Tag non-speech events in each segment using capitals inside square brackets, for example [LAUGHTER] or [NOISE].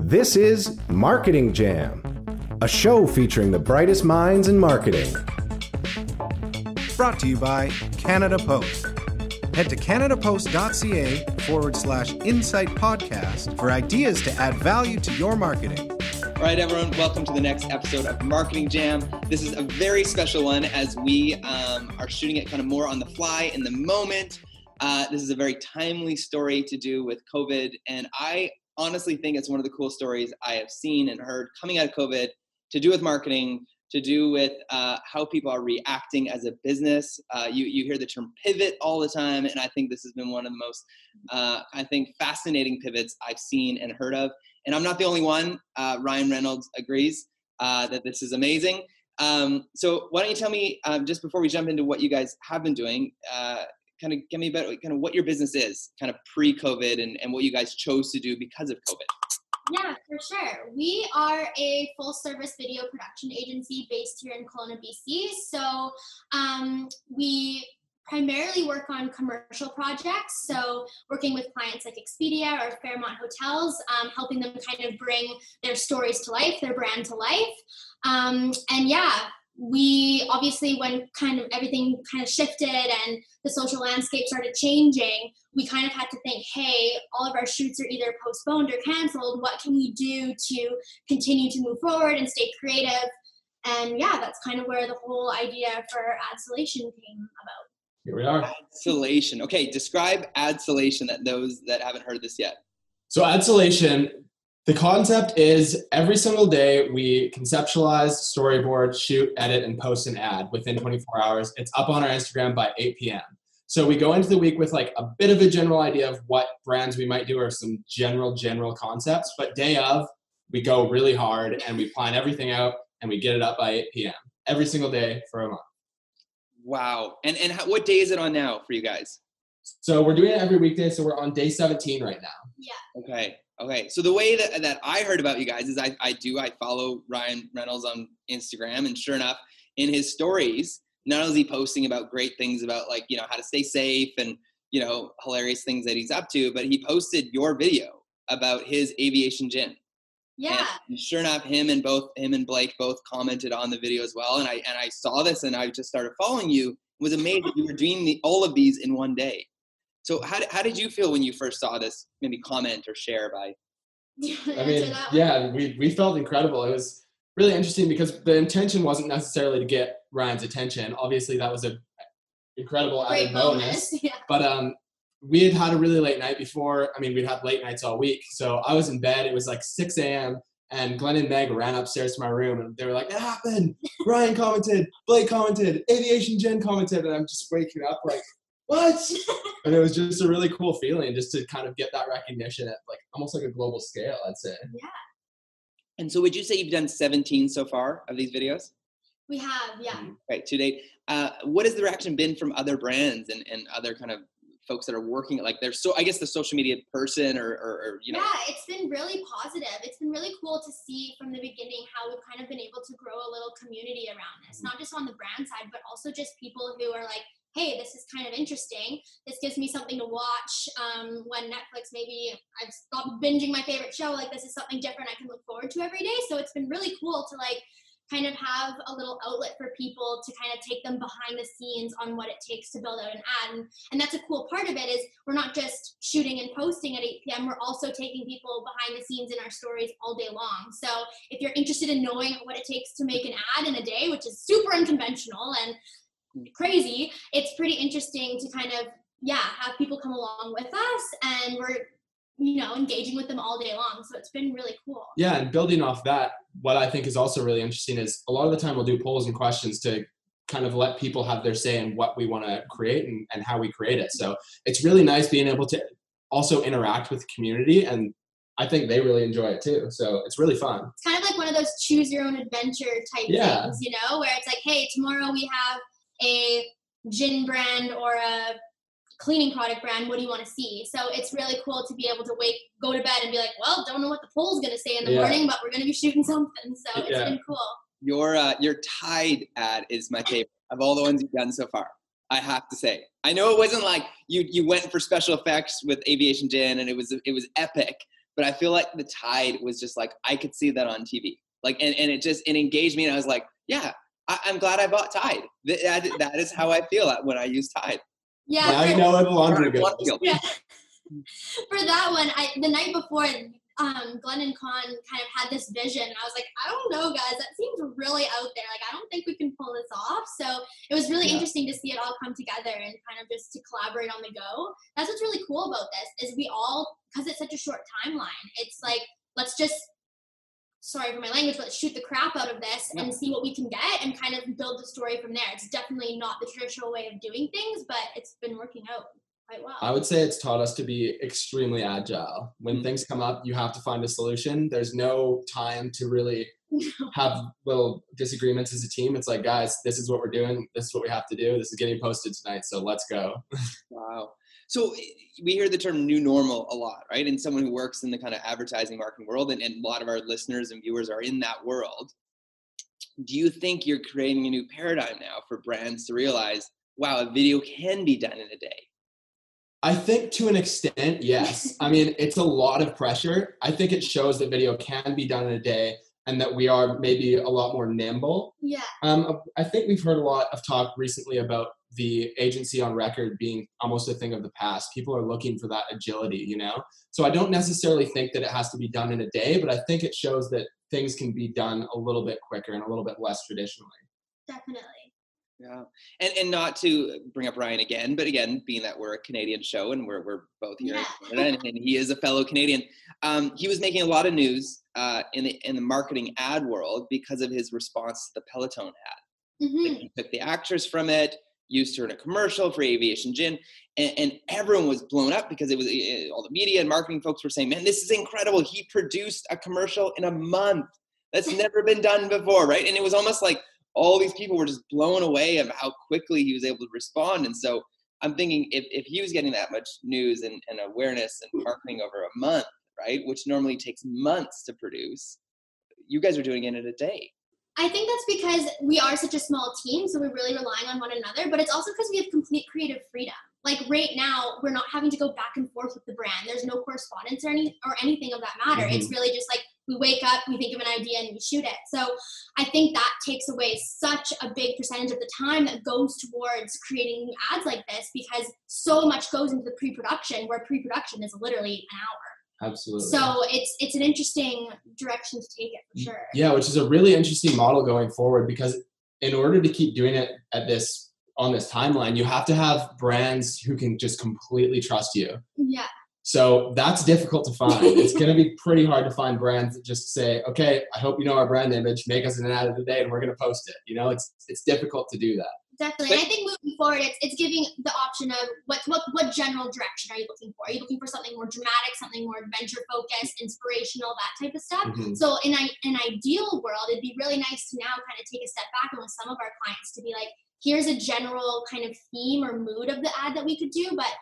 This is Marketing Jam, a show featuring the brightest minds in marketing. Brought to you by Canada Post. Head to canadapost.ca forward slash insight podcast for ideas to add value to your marketing. All right, everyone, welcome to the next episode of Marketing Jam. This is a very special one as we um, are shooting it kind of more on the fly in the moment. Uh, this is a very timely story to do with COVID, and I honestly think it's one of the cool stories I have seen and heard coming out of COVID to do with marketing, to do with uh, how people are reacting as a business. Uh, you, you hear the term pivot all the time, and I think this has been one of the most, uh, I think, fascinating pivots I've seen and heard of. And I'm not the only one. Uh, Ryan Reynolds agrees uh, that this is amazing. Um, so why don't you tell me, um, just before we jump into what you guys have been doing, uh, kind of give me about kind of what your business is, kind of pre-COVID, and, and what you guys chose to do because of COVID. Yeah, for sure. We are a full service video production agency based here in Kelowna, BC. So um, we primarily work on commercial projects. So working with clients like Expedia or Fairmont Hotels, um, helping them kind of bring their stories to life, their brand to life. Um, and yeah, we obviously when kind of everything kind of shifted and the social landscape started changing we kind of had to think hey all of our shoots are either postponed or canceled. What can we do to continue to move forward and stay creative? And yeah that's kind of where the whole idea for Adsolation came about. Here we are. Adsolation. Okay describe Adsolation that those that haven't heard this yet. So Adsolation the concept is every single day we conceptualize, storyboard, shoot, edit, and post an ad within 24 hours. It's up on our Instagram by 8 p.m. So we go into the week with like a bit of a general idea of what brands we might do or some general, general concepts. But day of, we go really hard and we plan everything out and we get it up by 8 p.m. every single day for a month. Wow. And and how, what day is it on now for you guys? So we're doing it every weekday. So we're on day 17 right now. Yeah. Okay. Okay, so the way that, that I heard about you guys is I, I do, I follow Ryan Reynolds on Instagram, and sure enough, in his stories, not only is he posting about great things about like, you know, how to stay safe and, you know, hilarious things that he's up to, but he posted your video about his Aviation Gin. Yeah. And sure enough, him and both him and Blake both commented on the video as well. And I and I saw this and I just started following you. Was amazed that you were doing the, all of these in one day. So how did, how did you feel when you first saw this? Maybe comment or share by. [LAUGHS] I mean, yeah, we we felt incredible. It was really interesting because the intention wasn't necessarily to get Ryan's attention. Obviously, that was a incredible Great added bonus. bonus. [LAUGHS] Yeah. But um, we had had a really late night before. I mean, we'd had late nights all week. So I was in bed. It was like 6 a.m. And Glenn and Meg ran upstairs to my room and they were like, It happened. Ryan commented, Blake commented, Aviation Gin commented. And I'm just waking up like, What? [LAUGHS] and it was just a really cool feeling just to kind of get that recognition at like almost like a global scale, I'd say. Yeah. And so would you say you've done 17 so far of these videos? We have, yeah. Right, to date. Uh, what has the reaction been from other brands and, and other kind of folks that are working like they're so I guess the social media person or, or, or you know Yeah, it's been really positive. It's been really cool to see from the beginning how we've kind of been able to grow a little community around this, not just on the brand side, but also just people who are like, hey, this is kind of interesting. This gives me something to watch um, when Netflix maybe I've stopped binging my favorite show. Like, this is something different I can look forward to every day. So it's been really cool to like kind of have a little outlet for people to kind of take them behind the scenes on what it takes to build out an ad and, and that's a cool part of it is we're not just shooting and posting at 8 p.m we're also taking people behind the scenes in our stories all day long so if you're interested in knowing what it takes to make an ad in a day which is super unconventional and crazy it's pretty interesting to kind of yeah have people come along with us and we're you know engaging with them all day long so it's been really cool Yeah, and building off that, what I think is also really interesting is a lot of the time we'll do polls and questions to kind of let people have their say in what we want to create and, and how we create it. So it's really nice being able to also interact with the community and I think they really enjoy it too. So it's really fun. it's kind of like one of those choose your own adventure type Yeah. things, you know, where it's like, hey, tomorrow we have a gin brand or a cleaning product brand. What do you want to see? So it's really cool to be able to wake, go to bed, and be like, well, don't know what the poll's going to say in the Yeah. morning, but we're going to be shooting [LAUGHS] something. So it's Yeah. been cool. your uh, your Tide ad is my favorite of all the ones you've done so far. I have to say. I know it wasn't like you you went for special effects with Aviation Gin and it was it was epic, but I feel like the Tide was just like I could see that on TV, like, and, and it just it engaged me, and I was like, yeah, I, am glad I bought Tide. That, that is how I feel when I use Tide. Yeah. Now you know where the laundry goes. Yeah. [LAUGHS] For that one, I the night before, um, Glenn and Con kind of had this vision. I was like, I don't know, guys, that seems really out there. Like, I don't think we can pull this off. So it was really yeah. interesting to see it all come together and kind of just to collaborate on the go. That's what's really cool about this is we all, because it's such a short timeline. It's like let's just sorry for my language, but shoot the crap out of this yeah. and see what we can get and kind of build the story from there. It's definitely not the traditional way of doing things, but it's been working out quite well. I would say it's taught us to be extremely agile. When mm-hmm. things come up, you have to find a solution. There's no time to really [LAUGHS] have little disagreements as a team. It's like, guys, this is what we're doing. This is what we have to do. This is getting posted tonight. So let's go. [LAUGHS] wow. So we hear the term new normal a lot, right? And someone who works in the kind of advertising marketing world, and, and a lot of our listeners and viewers are in that world. Do you think you're creating a new paradigm now for brands to realize, wow, a video can be done in a day? I think to an extent, yes. I mean, it's a lot of pressure. I think it shows that video can be done in a day and that we are maybe a lot more nimble. Yeah. Um, I think we've heard a lot of talk recently about the agency on record being almost a thing of the past. People are looking for that agility, you know? So I don't necessarily think that it has to be done in a day, but I think it shows that things can be done a little bit quicker and a little bit less traditionally. Definitely. Yeah. And and not to bring up Ryan again, but again, being that we're a Canadian show and we're, we're both here yeah. Canada, and, and, he is a fellow Canadian, um, he was making a lot of news uh, in the in the marketing ad world because of his response to the Peloton ad. Mm-hmm. Like he took the actors from it, used her in a commercial for Aviation Gin, and, and everyone was blown up because it was it, all the media and marketing folks were saying, "Man, this is incredible! He produced a commercial in a month. That's never been done before, right?" And it was almost like all these people were just blown away of how quickly he was able to respond. And so I'm thinking if, if he was getting that much news and, and awareness and marketing over a month, right, which normally takes months to produce, you guys are doing it in a day. I think that's because we are such a small team, so we're really relying on one another, but it's also because we have complete creative freedom. Like right now, we're not having to go back and forth with the brand. There's no correspondence or any or anything of that matter. Mm-hmm. It's really just like we wake up, we think of an idea, and we shoot it. So I think that takes away such a big percentage of the time that goes towards creating ads like this because so much goes into the pre-production, where pre-production is literally an hour. Absolutely. So it's it's an interesting direction to take it for mm, sure. Yeah, which is a really interesting model going forward because in order to keep doing it at this on this timeline, you have to have brands who can just completely trust you. Yeah. So that's difficult to find. it's going to be pretty hard to find brands that just say, "Okay, I hope you know our brand image. Make us an ad of the day, and we're going to post it." You know, it's it's difficult to do that. Definitely. And I think moving forward, it's, it's giving the option of what, what, what general direction are you looking for? Are you looking for something more dramatic, something more adventure focused, inspirational, that type of stuff? Mm-hmm. So in an ideal world, it'd be really nice to now kind of take a step back and with some of our clients to be like, here's a general kind of theme or mood of the ad that we could do, but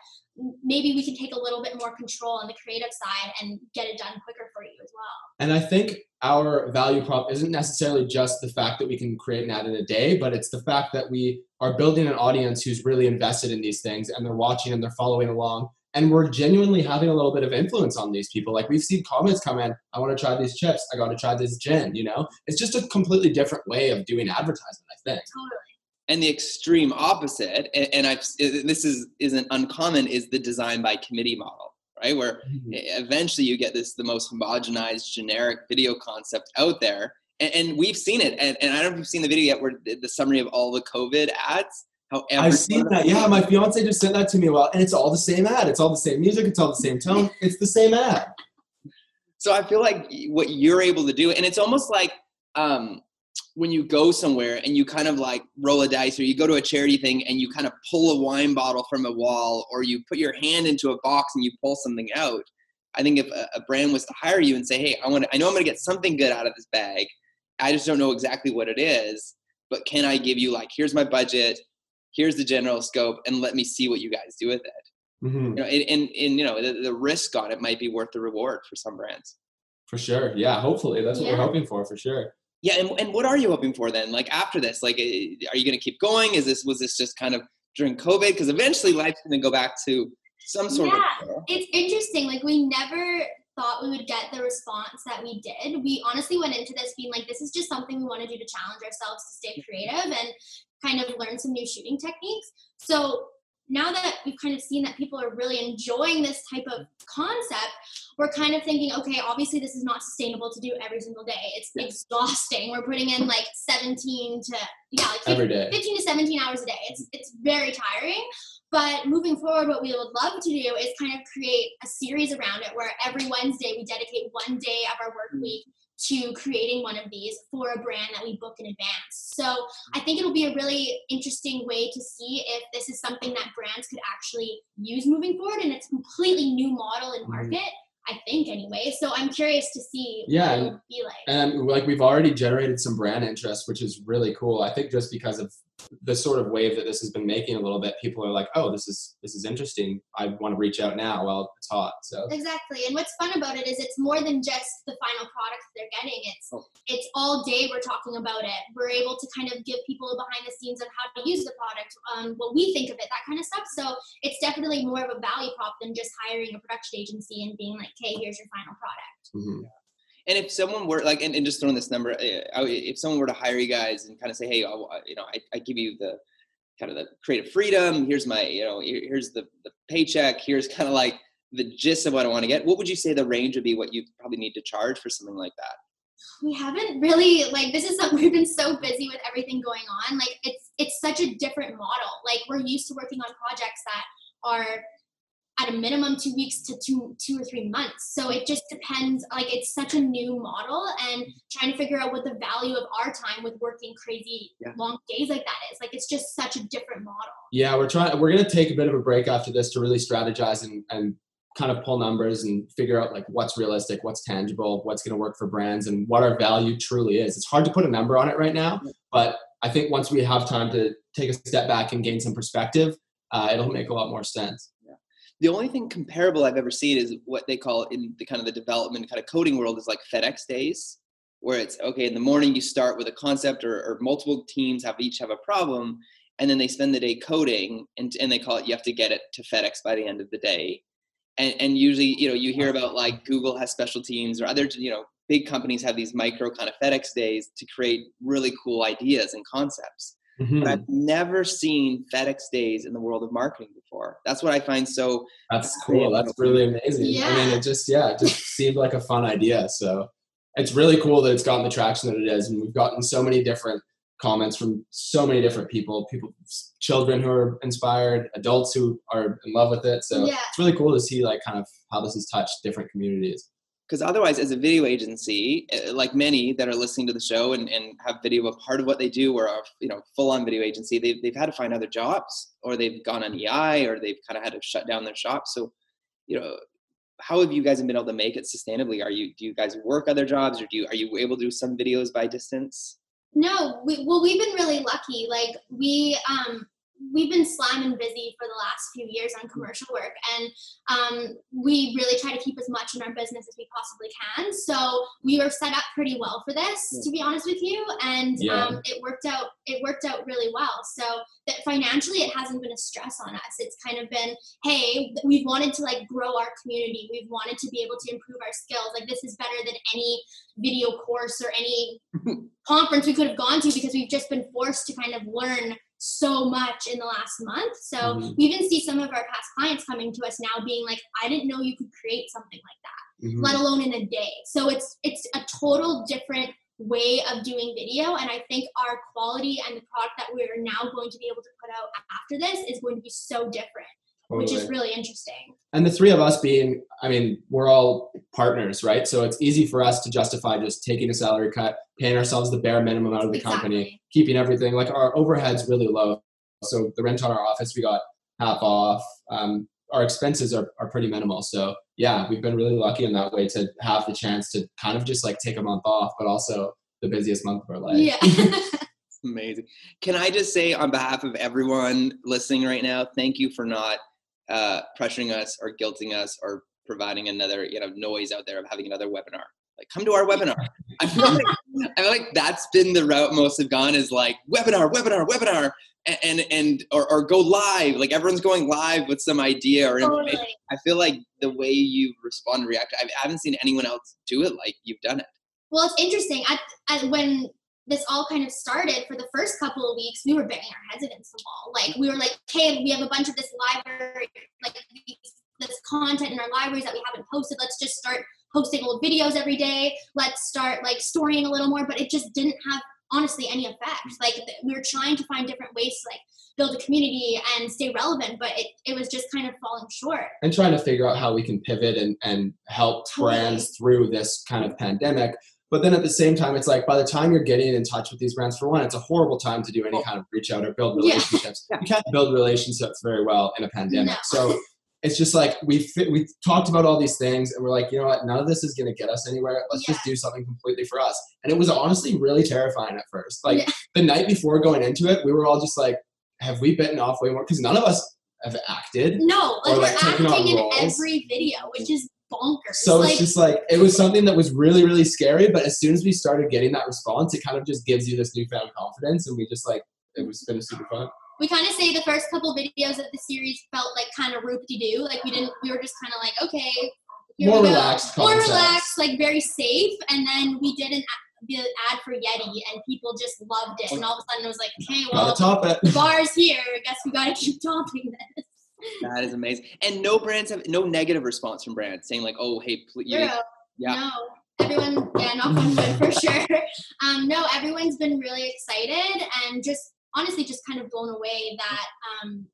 maybe we can take a little bit more control on the creative side and get it done quicker for you as well. And I think our value prop isn't necessarily just the fact that we can create an ad in a day, but it's the fact that we are building an audience who's really invested in these things and they're watching and they're following along. And we're genuinely having a little bit of influence on these people. Like we've seen comments come in, I want to try these chips, I got to try this gin, you know? It's just a completely different way of doing advertisement, I think. Totally and the extreme opposite and, and i've this is isn't uncommon is the design by committee model right where mm-hmm. eventually you get this the most homogenized generic video concept out there and, and we've seen it and, and i don't know if you've seen the video yet where the, summary of all the covid ads how I've seen that. Yeah, my fiance just sent that to me. Well, and it's all the same ad. It's all the same music. It's all the same tone. [LAUGHS] It's the same ad. So I feel like what you're able to do, and it's almost like um, when you go somewhere and you kind of like roll a dice or you go to a charity thing and you kind of pull a wine bottle from a wall or you put your hand into a box and you pull something out i think if a, a brand was to hire you and say hey i want to i know i'm going to get something good out of this bag. I just don't know exactly what it is but can i give you like here's my budget here's the general scope and let me see what you guys do with it. Mm-hmm. you know and, and, and you know the, the, risk on it might be worth the reward for some brands. For sure. Yeah hopefully. That's what yeah. we're hoping for for sure yeah and, and what are you hoping for then? Like after this like eh, are you going to keep going? Is this was this just kind of during covid? Because eventually life's going to go back to some sort of yeah, of it's interesting like we never thought we would get the response that we did. We honestly went into this being like, this is just something we want to do to challenge ourselves to stay creative and kind of learn some new shooting techniques. So now that we've kind of seen that people are really enjoying this type of concept, we're kind of thinking, okay, obviously this is not sustainable to do every single day. It's exhausting. We're putting in like 17 to yeah, like 15, Every day. 15 to 17 hours a day. It's it's very tiring. But moving forward, what we would love to do is kind of create a series around it where every Wednesday we dedicate one day of our work week to creating one of these for a brand that we book in advance. So I think it'll be a really interesting way to see if this is something that brands could actually use moving forward and it's a completely new model in Mhm. market. I think anyway. So I'm curious to see Yeah, what and- like. And like we've already generated some brand interest, which is really cool. I think just because of the sort of wave that this has been making a little bit, people are like, "Oh, this is this is interesting. I want to reach out now while it's hot." So Exactly. And what's fun about it is it's more than just the final product they're getting. It's Oh. it's all day we're talking about it. We're able to kind of give people behind the scenes of how to use the product, um, what we think of it, that kind of stuff. So it's definitely more of a value prop than just hiring a production agency and being like, "Okay, here's your final product." mhm. And if someone were like, and, and just throwing this number, uh, if someone were to hire you guys and kind of say, hey, uh, you know, I, I give you the kind of the creative freedom. Here's my, you know, here's the, the paycheck. Here's kind of like the gist of what I want to get. What would you say the range would be? What you probably need to charge for something like that? we haven't really like this is something [LAUGHS] we've been so busy with everything going on like it's it's such a different model like we're used to working on projects that are at a minimum two weeks to two two or three months so it just depends like it's such a new model and trying to figure out what the value of our time with working crazy Yeah. long days like that is like it's just such a different model yeah, we're trying. We're gonna take a bit of a break after this to really strategize and and kind of pull numbers and figure out like what's realistic, what's tangible, what's gonna work for brands, and what our value truly is. It's hard to put a number on it right now, but I think once we have time to take a step back and gain some perspective, uh, it'll make a lot more sense. The only thing comparable I've ever seen is what they call in the kind of the development kind of coding world is like FedEx days, where it's okay in the morning you start with a concept or, or multiple teams have each have a problem, and then they spend the day coding and, and they call it you have to get it to FedEx by the end of the day. And, and usually, you know, you hear about like Google has special teams or other, you know, big companies have these micro kind of FedEx days to create really cool ideas and concepts Mhm. but I've never seen FedEx days in the world of marketing before. That's what I find so. That's cool. That's really amazing. Yeah. I mean, it just yeah, it just [LAUGHS] seemed like a fun idea. So it's really cool that it's gotten the traction that it is, and we've gotten so many different comments from so many different people. People, children who are inspired, adults who are in love with it. So Yeah. it's really cool to see like kind of how this has touched different communities. Because otherwise, as a video agency, uh, like many that are listening to the show and, and have video a part of what they do, or a you know full-on video agency, they've they've had to find other jobs, or they've gone on EI, or they've kind of had to shut down their shop. So, you know, how have you guys been able to make it sustainably? Are you do you guys work other jobs, or do you are you able to do some videos by distance? No, we, well, we've been really lucky. Like we, um, we've been slamming busy for the last few years on commercial work, and um, we really try to keep as much in our business as we possibly can. So we were set up pretty well for this, to be honest with you, and Yeah. um, it worked out. It worked out really well. So that financially, it hasn't been a stress on us. It's kind of been, hey, we've wanted to like grow our community. We've wanted to be able to improve our skills. Like this is better than any video course or any [LAUGHS] conference we could have gone to because we've just been forced to kind of learn so much in the last month. So Mhm. we even see some of our past clients coming to us now being like, I didn't know you could create something like that, Mhm. let alone in a day. So it's it's a total different way of doing video and I think our quality and the product that we're now going to be able to put out after this is going to be so different, which is really interesting. and the three of us being i mean we're all partners right? So it's easy for us to justify just taking a salary cut paying ourselves the bare minimum out of the company keeping everything. Like our overhead's really low. So the rent on our office we got half off. Um, our expenses are, are pretty minimal. So yeah we've been really lucky in that way to have the chance to kind of just like take a month off but also the busiest month of our life. Yeah. [LAUGHS] Amazing. Can I just say on behalf of everyone listening right now, thank you for not uh, pressuring us or guilting us or providing another you know noise out there of having another webinar. like come to our webinar. [LAUGHS] I feel like I feel like that's been the route most have gone is like webinar, webinar, webinar, and and, and or, or go live. Like everyone's going live with some idea or information. Totally. I feel like the way you respond and react, I haven't seen anyone else do it like you've done it. Well, it's interesting. At, at when this all kind of started, for the first couple of weeks, we were banging our heads against the wall. Like we were like, "Okay, we have a bunch of this library, like this content in our libraries that we haven't posted. Let's just start posting old videos every day. Let's start like storying a little more." But it just didn't have honestly any effect. Like we were trying to find different ways to like build a community and stay relevant, but it, it was just kind of falling short. and trying to figure out how we can pivot and, and help Totally. brands through this kind of pandemic. But then at the same time, it's like by the time you're getting in touch with these brands, for one, it's a horrible time to do any kind of reach out or build relationships. Yeah. You can't build relationships very well in a pandemic. No. So it's just like we we talked about all these things, and we're like, you know what? None of this is going to get us anywhere. Let's just do something completely for us. And it was honestly really terrifying at first. Like Yeah. the night before going into it, we were all just like, have we bitten off way more? Because none of us have acted. No, like Or, we're like, acting in every video, which is bonkers. So like, it's just like it was something that was really, really scary. But as soon as we started getting that response, it kind of just gives you this newfound confidence, and we just like it was been super fun. we kind of say the first couple videos of the series felt like kind of roop de doo. Like we didn't, we were just kind of like, okay, here More we go. relaxed more relaxed, like very safe. And then we did an the ad for Yeti, and people just loved it. And all of a sudden, it was like, okay, well, Gotta top it. the [LAUGHS] bar's here. I guess we got to keep topping this. That is amazing. And no brands have no negative response from brands saying like, "Oh, hey, please." Yeah. No. Everyone, yeah, knock on wood for sure. [LAUGHS] Um, no, everyone's been really excited and just honestly just kind of blown away that um,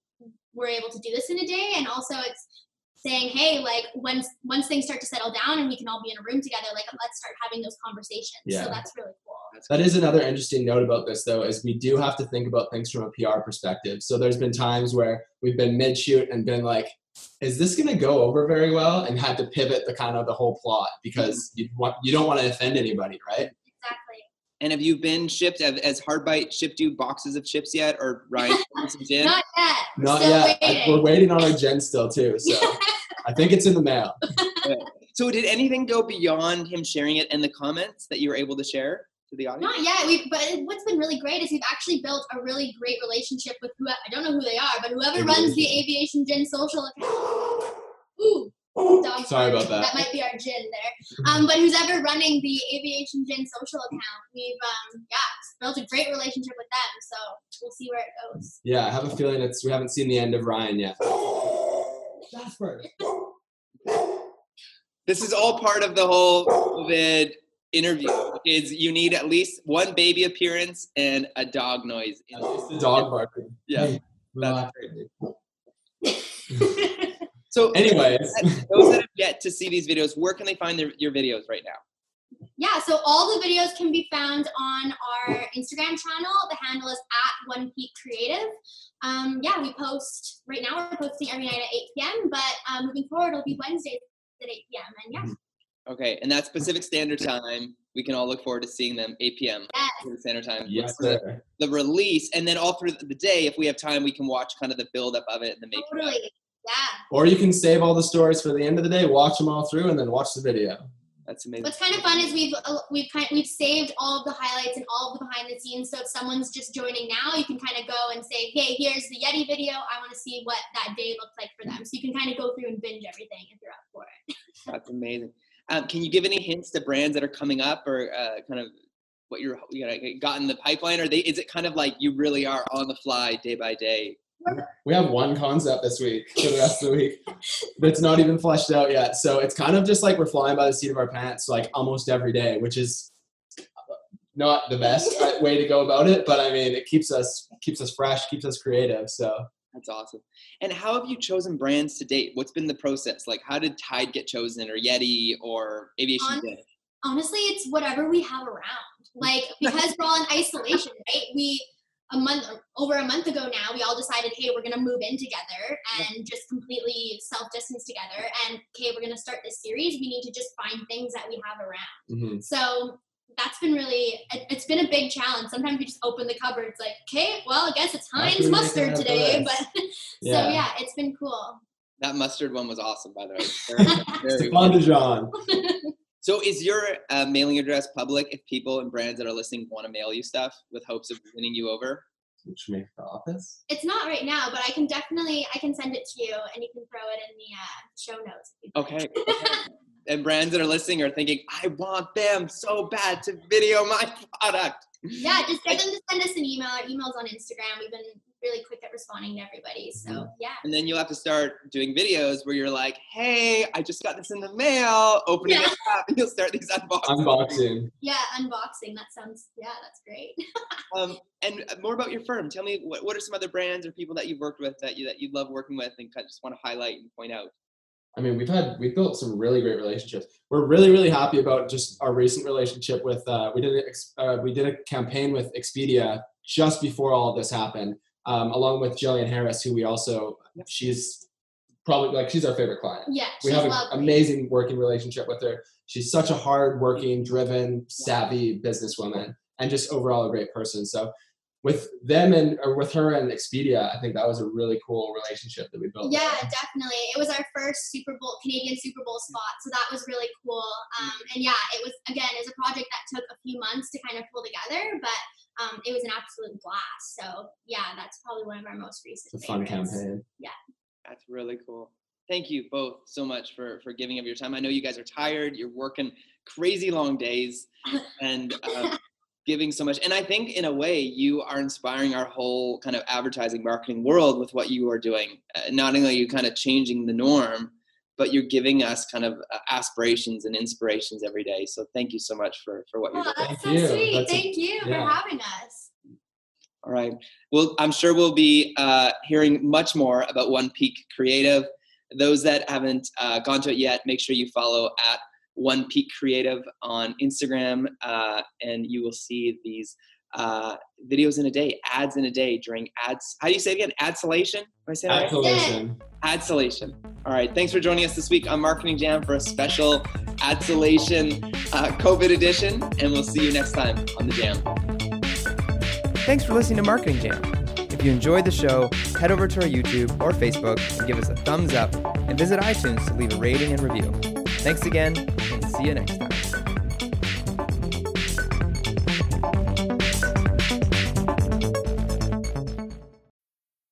we're able to do this in a day. And also, it's saying, hey, like once once things start to settle down and we can all be in a room together, like let's start having those conversations. Yeah. So that's really That is another interesting note about this, though, is we do have to think about things from a PR perspective. So there's been times where we've been mid shoot and been like, "Is this going to go over very well?" and had to pivot the kind of the whole plot because mm-hmm. you want you don't want to offend anybody, right? Exactly. And have you been shipped? Have, has Hardbite shipped you boxes of chips yet, or Ryan [LAUGHS] some gin? Not yet. Not still yet. I- we're waiting on our gen still too, so [LAUGHS] I think it's in the mail. [LAUGHS] So did anything go beyond him sharing it in the comments that you were able to share to the audience? Not yet. We but what's been really great is we've actually built a really great relationship with who I don't know who they are, but whoever runs the Aviation Gin social account. Ooh, dog Sorry bark. about that. That might be our gin there. Um, but who's ever running the Aviation Gin social account, we've um yeah built a great relationship with them. So we'll see where it goes. Yeah, I have a feeling it's we haven't seen the end of Ryan yet. Jasper. This is all part of the whole COVID interview. Is you need at least one baby appearance and a dog noise. At least the dog barking. Yeah. Hey, relax. [LAUGHS] So Anyways, those that have yet to see these videos, where can they find their, your videos right now? yeah, so all the videos can be found on our Instagram channel. The handle is at One Peak Creative. Um, yeah, we post right now. We're posting every night at 8 p.m. But um, moving forward, it'll be Wednesdays at 8 p.m. And yeah, Okay, and that's Pacific Standard Time. We can all look forward to seeing them 8 p.m. yes, Pacific Standard Time. yes, for the, the release, and then all through the day, if we have time, we can watch kind of the build up of it and the making. of it. totally. Yeah. Or you can save all the stories for the end of the day, watch them all through, and then watch the video. That's amazing. What's kind of fun is we've uh, we've kind we've saved all of the highlights and all of the behind the scenes. So if someone's just joining now, you can kind of go and say, "Hey, here's the Yeti video. I want to see what that day looked like for them." So you can kind of go through and binge everything if you're up for it. That's amazing. Um, can you give any hints to brands that are coming up, or uh, kind of what you're you know, got in the pipeline? Or they is it kind of like you really are on the fly, day by day? We have one concept this week [LAUGHS] for the rest of the week that's not even fleshed out yet. So it's kind of just like we're flying by the seat of our pants like almost every day, which is not the best uh, way to go about it, but I mean it keeps us keeps us fresh, keeps us creative. So That's awesome. And how have you chosen brands to date? What's been the process? Like, how did Tide get chosen, or Yeti, or Aviation On- Gin? honestly, it's whatever we have around. Like [LAUGHS] because we're all in isolation, right? We a month over a month ago now, we all decided, hey, we're gonna move in together and just completely self distance together. And okay, we're gonna start this series. We need to just find things that we have around. mhm. So that's been really it, it's been a big challenge. Sometimes we just open the cupboards like, okay, well, I guess it's Heinz mustard today. But this? [LAUGHS] so Yeah. yeah, it's been cool. That mustard one was awesome, by the way. [LAUGHS] Very, very Stefan Dijon. So is your uh, mailing address public if people and brands that are listening want to mail you stuff with hopes of winning you over? Which make the office. It's not right now, but I can definitely I can send it to you, and you can throw it in the uh, show notes. if you'd like. Okay. okay. [LAUGHS] and brands that are listening are thinking, I want them so bad to video my [LAUGHS] product. Yeah, just get them to send us an email. Our email's on Instagram. We've been really quick at responding to everybody. So Mm-hmm. yeah. And then you'll have to start doing videos where you're like, hey, I just got this in the mail, opening Yeah. it up, and you'll start these [LAUGHS] unboxings. Unboxing. Yeah, unboxing. That sounds yeah, that's great. [LAUGHS] Um, and more about your firm. Tell me what, what are some other brands or people that you've worked with that you that you love working with and kind of just want to highlight and point out. I mean, we've had we've built some really great relationships. We're really really happy about just our recent relationship with. Uh, we did a, uh, we did a campaign with Expedia just before all of this happened, um, along with Jillian Harris, who we also she's probably like she's our favorite client. Yeah, we have an lovely. amazing working relationship with her. She's such a hard working, driven, savvy businesswoman, and just overall a great person. So. With them and or with her and Expedia, I think that was a really cool relationship that we built. Yeah, definitely. It was our first Super Bowl Canadian Super Bowl spot, so that was really cool. Um, and yeah, it was again, it was a project that took a few months to kind of pull together, but um, it was an absolute blast. So yeah, that's probably one of our most recent. It's a fun campaign. Yeah. That's really cool. Thank you both so much for for giving of your time. I know you guys are tired. You're working crazy long days [LAUGHS] and uh, giving so much. And I think in a way you are inspiring our whole kind of advertising marketing world with what you are doing. Uh, not only are you kind of changing the norm, but you're giving us kind of uh, aspirations and inspirations every day. So thank you so much for for what you're Oh, doing. that's Thank so you. sweet. That's a- Thank you yeah. for having us. All right. Well, I'm sure we'll be uh, hearing much more about One Peak Creative. Those that haven't uh, gone to it yet, make sure you follow at One Peak Creative on Instagram, uh, and you will see these uh, videos in a day, ads in a day during ads. How do you say it again? Adsolation? Am I saying that right? Absolution. Adsolation. All right. Thanks for joining us this week on Marketing Jam for a special Adsolation uh, COVID edition, and we'll see you next time on the Jam. Thanks for listening to Marketing Jam. If you enjoyed the show, head over to our YouTube or Facebook and give us a thumbs up, and visit iTunes to leave a rating and review. Thanks again, and see you next time.